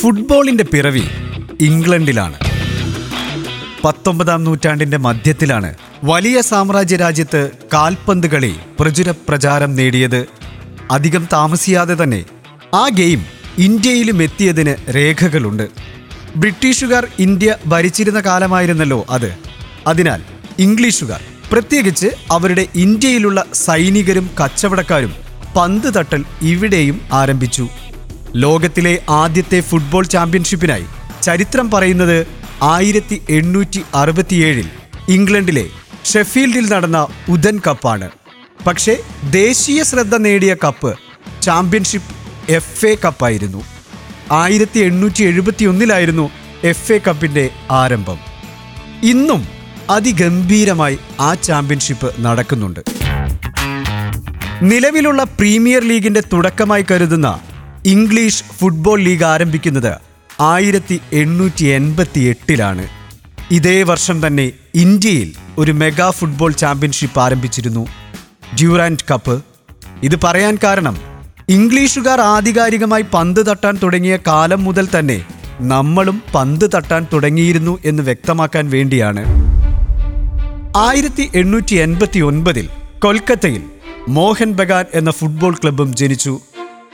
ഫുട്ബോളിന്റെ പിറവി ഇംഗ്ലണ്ടിലാണ്. പത്തൊമ്പതാം നൂറ്റാണ്ടിന്റെ മധ്യത്തിലാണ് വലിയ സാമ്രാജ്യ രാജ്യത്ത് കാൽപന്ത് കളി പ്രചുര പ്രചാരം നേടിയത്. അധികം താമസിയാതെ തന്നെ ആ ഗെയിം ഇന്ത്യയിലും എത്തിയതിന് രേഖകളുണ്ട്. ബ്രിട്ടീഷുകാർ ഇന്ത്യ ഭരിച്ചിരുന്ന കാലമായിരുന്നല്ലോ അത്. അതിനാൽ ഇംഗ്ലീഷുകാർ പ്രത്യേകിച്ച് അവരുടെ ഇന്ത്യയിലുള്ള സൈനികരും കച്ചവടക്കാരും പന്ത് തട്ടൽ ഇവിടെയും ആരംഭിച്ചു. ലോകത്തിലെ ആദ്യത്തെ ഫുട്ബോൾ ചാമ്പ്യൻഷിപ്പിനായി ചരിത്രം പറയുന്നത് ആയിരത്തി എണ്ണൂറ്റി അറുപത്തിയേഴിൽ ഇംഗ്ലണ്ടിലെ ഷെഫീൽഡിൽ നടന്ന ഉദൻ കപ്പാണ്. പക്ഷേ ദേശീയ ശ്രദ്ധ നേടിയ കപ്പ് ചാമ്പ്യൻഷിപ്പ് എഫ് എ കപ്പായിരുന്നു. ആയിരത്തി എണ്ണൂറ്റി എഴുപത്തി ഒന്നിലായിരുന്നു എഫ് എ കപ്പിന്റെ ആരംഭം. ഇന്നും അതിഗംഭീരമായി ആ ചാമ്പ്യൻഷിപ്പ് നടക്കുന്നുണ്ട്. നിലവിലുള്ള പ്രീമിയർ ലീഗിന്റെ തുടക്കമായി കരുതുന്ന ഇംഗ്ലീഷ് ഫുട്ബോൾ ലീഗ് ആരംഭിക്കുന്നത് ആയിരത്തി എണ്ണൂറ്റി എൺപത്തി എട്ടിലാണ് ഇതേ വർഷം തന്നെ ഇന്ത്യയിൽ ഒരു മെഗാ ഫുട്ബോൾ ചാമ്പ്യൻഷിപ്പ് ആരംഭിച്ചിരുന്നു. Durand cup. ഇത് പറയാൻ കാരണം ഇംഗ്ലീഷുകാർ ആധികാരികമായി പന്ത് തട്ടാൻ തുടങ്ങിയ കാലം മുതൽ തന്നെ നമ്മളും പന്ത് തട്ടാൻ തുടങ്ങിയിരുന്നു എന്ന് വ്യക്തമാക്കാൻ വേണ്ടിയാണ്. ആയിരത്തി എണ്ണൂറ്റി എൺപത്തി ഒൻപതിൽ കൊൽക്കത്തയിൽ മോഹൻ ബഗാൻ എന്ന ഫുട്ബോൾ ക്ലബും ജനിച്ചു.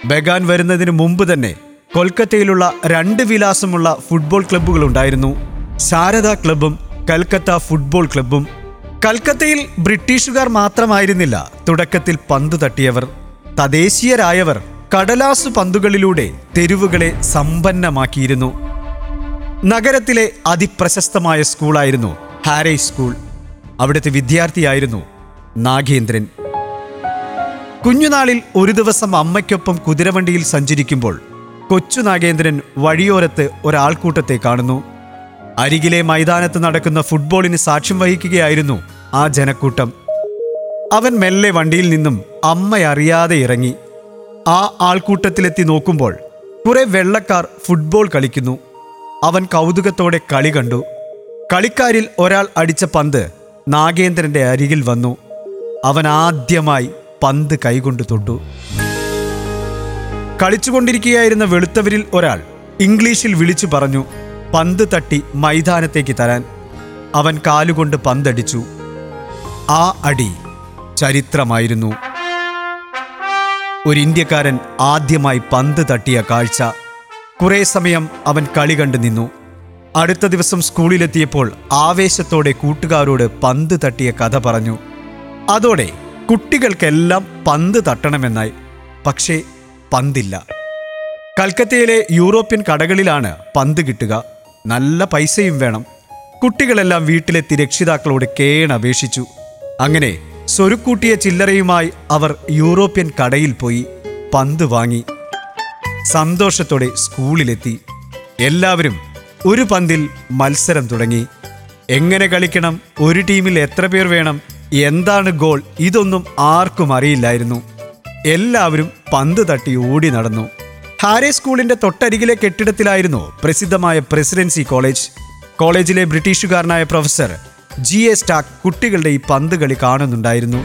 ബഗാൻ വരുന്നതിന് മുമ്പ് തന്നെ കൊൽക്കത്തയിലുള്ള രണ്ട് വിലാസമുള്ള ഫുട്ബോൾ ക്ലബ്ബുകൾ ഉണ്ടായിരുന്നു. ശാരദ ക്ലബ്ബും കൽക്കത്ത ഫുട്ബോൾ ക്ലബ്ബും. കൽക്കത്തയിൽ ബ്രിട്ടീഷുകാർ മാത്രമായിരുന്നില്ല തുടക്കത്തിൽ പന്ത് തട്ടിയവർ. തദ്ദേശീയരായവർ കടലാസു പന്തുകളിലൂടെ തെരുവുകളെ സമ്പന്നമാക്കിയിരുന്നു. നഗരത്തിലെ അതിപ്രശസ്തമായ സ്കൂളായിരുന്നു ഹാരൈ സ്കൂൾ. അവിടുത്തെ വിദ്യാർത്ഥിയായിരുന്നു നാഗേന്ദ്രൻ. കുഞ്ഞുനാളിൽ ഒരു ദിവസം അമ്മയ്ക്കൊപ്പം കുതിരവണ്ടിയിൽ സഞ്ചരിക്കുമ്പോൾ കൊച്ചു നാഗേന്ദ്രൻ വഴിയോരത്ത് ഒരാൾക്കൂട്ടത്തെ കാണുന്നു. അരികിലെ മൈതാനത്ത് നടക്കുന്ന ഫുട്ബോളിന് സാക്ഷ്യം വഹിക്കുകയായിരുന്നു ആ ജനക്കൂട്ടം. അവൻ മെല്ലെ വണ്ടിയിൽ നിന്നും അമ്മയറിയാതെ ഇറങ്ങി. ആ ആൾക്കൂട്ടത്തിലെത്തി നോക്കുമ്പോൾ കുറെ വെള്ളക്കാർ ഫുട്ബോൾ കളിക്കുന്നു. അവൻ കൗതുകത്തോടെ കളി കണ്ടു. കളിക്കാരിൽ ഒരാൾ അടിച്ച പന്ത് നാഗേന്ദ്രന്റെ അരികിൽ വന്നു. അവൻ ആദ്യമായി പന്ത് കൈകൊണ്ട് തൊട്ടു. കളിച്ചുകൊണ്ടിരിക്കുകയായിരുന്ന വെളുത്തവരിൽ ഒരാൾ ഇംഗ്ലീഷിൽ വിളിച്ചു പറഞ്ഞു പന്ത് തട്ടി മൈതാനത്തേക്ക് തരാൻ. അവൻ കാലുകൊണ്ട് പന്തടിച്ചു. ആ അടി ചരിത്രമായിരുന്നു. ഒരു ഇന്ത്യക്കാരൻ ആദ്യമായി പന്ത് തട്ടിയ കാഴ്ച. കുറേ സമയം അവൻ കളി കണ്ടു നിന്നു. അടുത്ത ദിവസം സ്കൂളിലെത്തിയപ്പോൾ ആവേശത്തോടെ കൂട്ടുകാരോട് പന്ത് തട്ടിയ കഥ പറഞ്ഞു. അതോടെ കുട്ടികൾക്കെല്ലാം പന്ത് തട്ടണമെന്നായി. പക്ഷേ പന്തില്ല. കൽക്കത്തയിലെ യൂറോപ്യൻ കടകളിലാണ് പന്ത് കിട്ടുക. നല്ല പൈസയും വേണം. കുട്ടികളെല്ലാം വീട്ടിലെത്തി രക്ഷിതാക്കളോട് കേണപേക്ഷിച്ചു. അങ്ങനെ സ്വരുക്കൂട്ടിയ ചില്ലറയുമായി അവർ യൂറോപ്യൻ കടയിൽ പോയി പന്ത് വാങ്ങി. സന്തോഷത്തോടെ സ്കൂളിലെത്തി. എല്ലാവരും ഒരു പന്തിൽ മത്സരം തുടങ്ങി. എങ്ങനെ കളിക്കണം? ഒരു ടീമിൽ എത്ര പേർ വേണം? എന്താണ് ഗോൾ? ഇതൊന്നും ആർക്കും അറിയില്ലായിരുന്നു. എല്ലാവരും പന്ത് തട്ടി ഓടി നടന്നു. ഹാരെ സ്കൂളിന്റെ തൊട്ടരികിലെ കെട്ടിടത്തിലായിരുന്നു പ്രസിദ്ധമായ പ്രസിഡൻസി കോളേജ്. കോളേജിലെ ബ്രിട്ടീഷുകാരനായ പ്രൊഫസർ ജി എ സ്റ്റാക്ക് കുട്ടികളുടെ ഈ പന്ത് കളി കാണുന്നുണ്ടായിരുന്നു.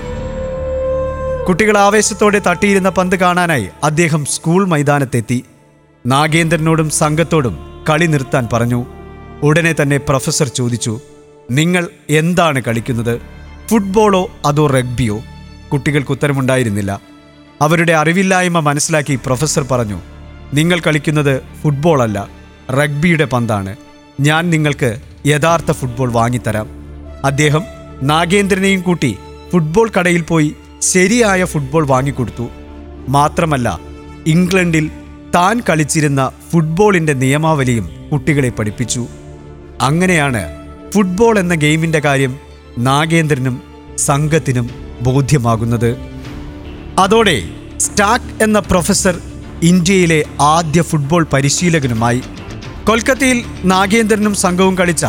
കുട്ടികൾ ആവേശത്തോടെ തട്ടിയിരുന്ന പന്ത് കാണാനായി അദ്ദേഹം സ്കൂൾ മൈതാനത്തെത്തി. നാഗേന്ദ്രനോടും സംഘത്തോടും കളി നിർത്താൻ പറഞ്ഞു. ഉടനെ തന്നെ പ്രൊഫസർ ചോദിച്ചു നിങ്ങൾ എന്താണ് കളിക്കുന്നത്? ഫുട്ബോളോ അതോ റഗ്ബിയോ? കുട്ടികൾക്ക് ഉത്തരമുണ്ടായിരുന്നില്ല. അവരുടെ അറിവില്ലായ്മ മനസ്സിലാക്കി പ്രൊഫസർ പറഞ്ഞു നിങ്ങൾ കളിക്കുന്നത് ഫുട്ബോളല്ല റഗ്ബിയുടെ പന്താണ്. ഞാൻ നിങ്ങൾക്ക് യഥാർത്ഥ ഫുട്ബോൾ വാങ്ങിത്തരാം. അദ്ദേഹം നാഗേന്ദ്രനെയും കൂട്ടി ഫുട്ബോൾ കടയിൽ പോയി ശരിയായ ഫുട്ബോൾ വാങ്ങിക്കൊടുത്തു. മാത്രമല്ല ഇംഗ്ലണ്ടിൽ താൻ കളിച്ചിരുന്ന ഫുട്ബോളിന്റെ നിയമാവലിയും കുട്ടികളെ പഠിപ്പിച്ചു. അങ്ങനെയാണ് ഫുട്ബോൾ എന്ന ഗെയിമിന്റെ കാര്യം നാഗേന്ദ്രനും സംഘത്തിനും ബോധ്യമാകുന്നത്. അതോടെ സ്റ്റാക്ക് എന്ന പ്രൊഫസർ ഇന്ത്യയിലെ ആദ്യ ഫുട്ബോൾ പരിശീലകനുമായി കൊൽക്കത്തയിൽ നാഗേന്ദ്രനും സംഘവും കളിച്ച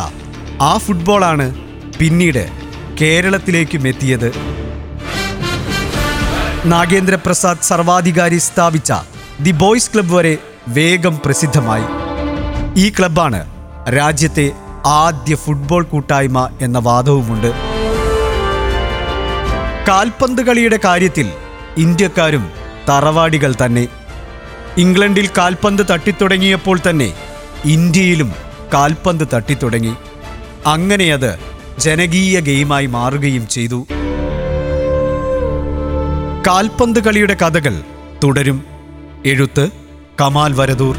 ആ ഫുട്ബോളാണ് പിന്നീട് കേരളത്തിലേക്കും എത്തിയത്. നാഗേന്ദ്രപ്രസാദ് സർവാധികാരി സ്ഥാപിച്ച ദി ബോയ്സ് ക്ലബ്ബ് വരെ വേഗം പ്രസിദ്ധമായി. ഈ ക്ലബ്ബാണ് രാജ്യത്തെ ആദ്യ ഫുട്ബോൾ കൂട്ടായ്മ എന്ന വാദവുമുണ്ട്. കാൽപന്ത് കളിയുടെ കാര്യത്തിൽ ഇന്ത്യക്കാരും തറവാടികൾ തന്നെ. ഇംഗ്ലണ്ടിൽ കാൽപന്ത് തട്ടിത്തുടങ്ങിയപ്പോൾ തന്നെ ഇന്ത്യയിലും കാൽപന്ത് തട്ടിത്തുടങ്ങി. അങ്ങനെ അത് ജനകീയ ഗെയിമായി മാറുകയും ചെയ്തു. കാൽപന്ത് കളിയുടെ കഥകൾ തുടരും. എഴുത്ത് കമാൽ വരദൂർ.